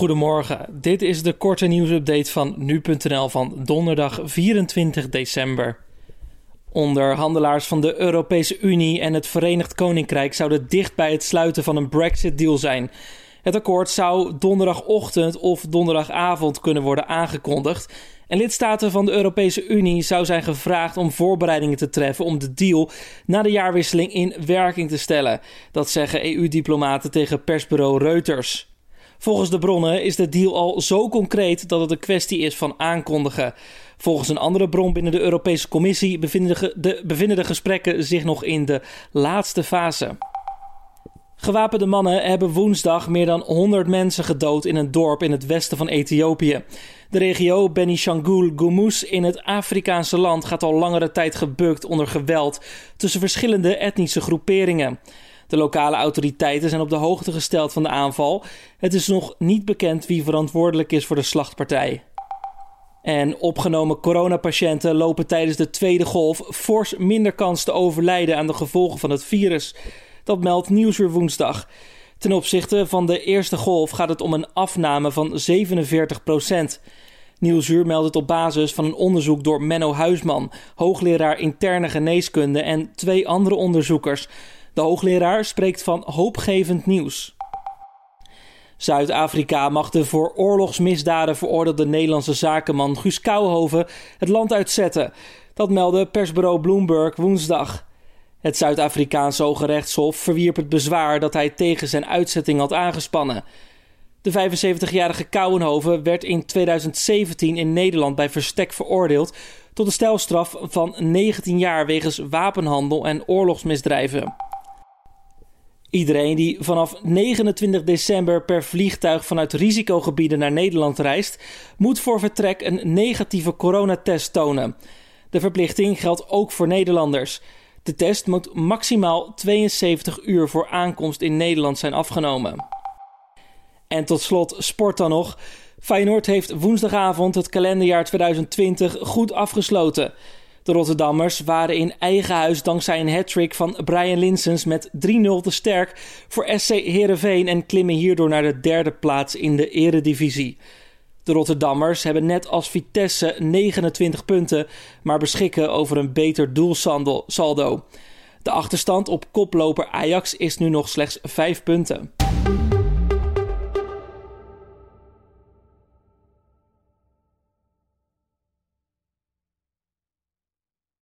Goedemorgen, dit is de korte nieuwsupdate van nu.nl van donderdag 24 december. Onderhandelaars van de Europese Unie en het Verenigd Koninkrijk zouden dicht bij het sluiten van een Brexit-deal zijn. Het akkoord zou donderdagochtend of donderdagavond kunnen worden aangekondigd. En lidstaten van de Europese Unie zou zijn gevraagd om voorbereidingen te treffen om de deal na de jaarwisseling in werking te stellen. Dat zeggen EU-diplomaten tegen persbureau Reuters. Volgens de bronnen is de deal al zo concreet dat het een kwestie is van aankondigen. Volgens een andere bron binnen de Europese Commissie bevinden de, bevinden de gesprekken zich nog in de laatste fase. Gewapende mannen hebben woensdag meer dan 100 mensen gedood in een dorp in het westen van Ethiopië. De regio Benishangul Gumuz in het Afrikaanse land gaat al langere tijd gebukt onder geweld tussen verschillende etnische groeperingen. De lokale autoriteiten zijn op de hoogte gesteld van de aanval. Het is nog niet bekend wie verantwoordelijk is voor de slachtpartij. En opgenomen coronapatiënten lopen tijdens de tweede golf fors minder kans te overlijden aan de gevolgen van het virus. Dat meldt Nieuwsuur woensdag. Ten opzichte van de eerste golf gaat het om een afname van 47 procent. Nieuwsuur meldt het op basis van een onderzoek door Menno Huisman, hoogleraar interne geneeskunde en twee andere onderzoekers. De hoogleraar spreekt van hoopgevend nieuws. Zuid-Afrika mag de voor oorlogsmisdaden veroordeelde Nederlandse zakenman Guus Kouwhoven het land uitzetten. Dat meldde persbureau Bloomberg woensdag. Het Zuid-Afrikaanse Hoge Rechtshof verwierp het bezwaar dat hij tegen zijn uitzetting had aangespannen. De 75-jarige Kouwenhoven werd in 2017 in Nederland bij verstek veroordeeld tot een stelstraf van 19 jaar wegens wapenhandel en oorlogsmisdrijven. Iedereen die vanaf 29 december per vliegtuig vanuit risicogebieden naar Nederland reist, moet voor vertrek een negatieve coronatest tonen. De verplichting geldt ook voor Nederlanders. De test moet maximaal 72 uur voor aankomst in Nederland zijn afgenomen. En tot slot sport dan nog. Feyenoord heeft woensdagavond het kalenderjaar 2020 goed afgesloten. De Rotterdammers waren in eigen huis dankzij een hat-trick van Brian Linsens met 3-0 te sterk voor SC Heerenveen en klimmen hierdoor naar de derde plaats in de eredivisie. De Rotterdammers hebben net als Vitesse 29 punten, maar beschikken over een beter doelsaldo. De achterstand op koploper Ajax is nu nog slechts 5 punten.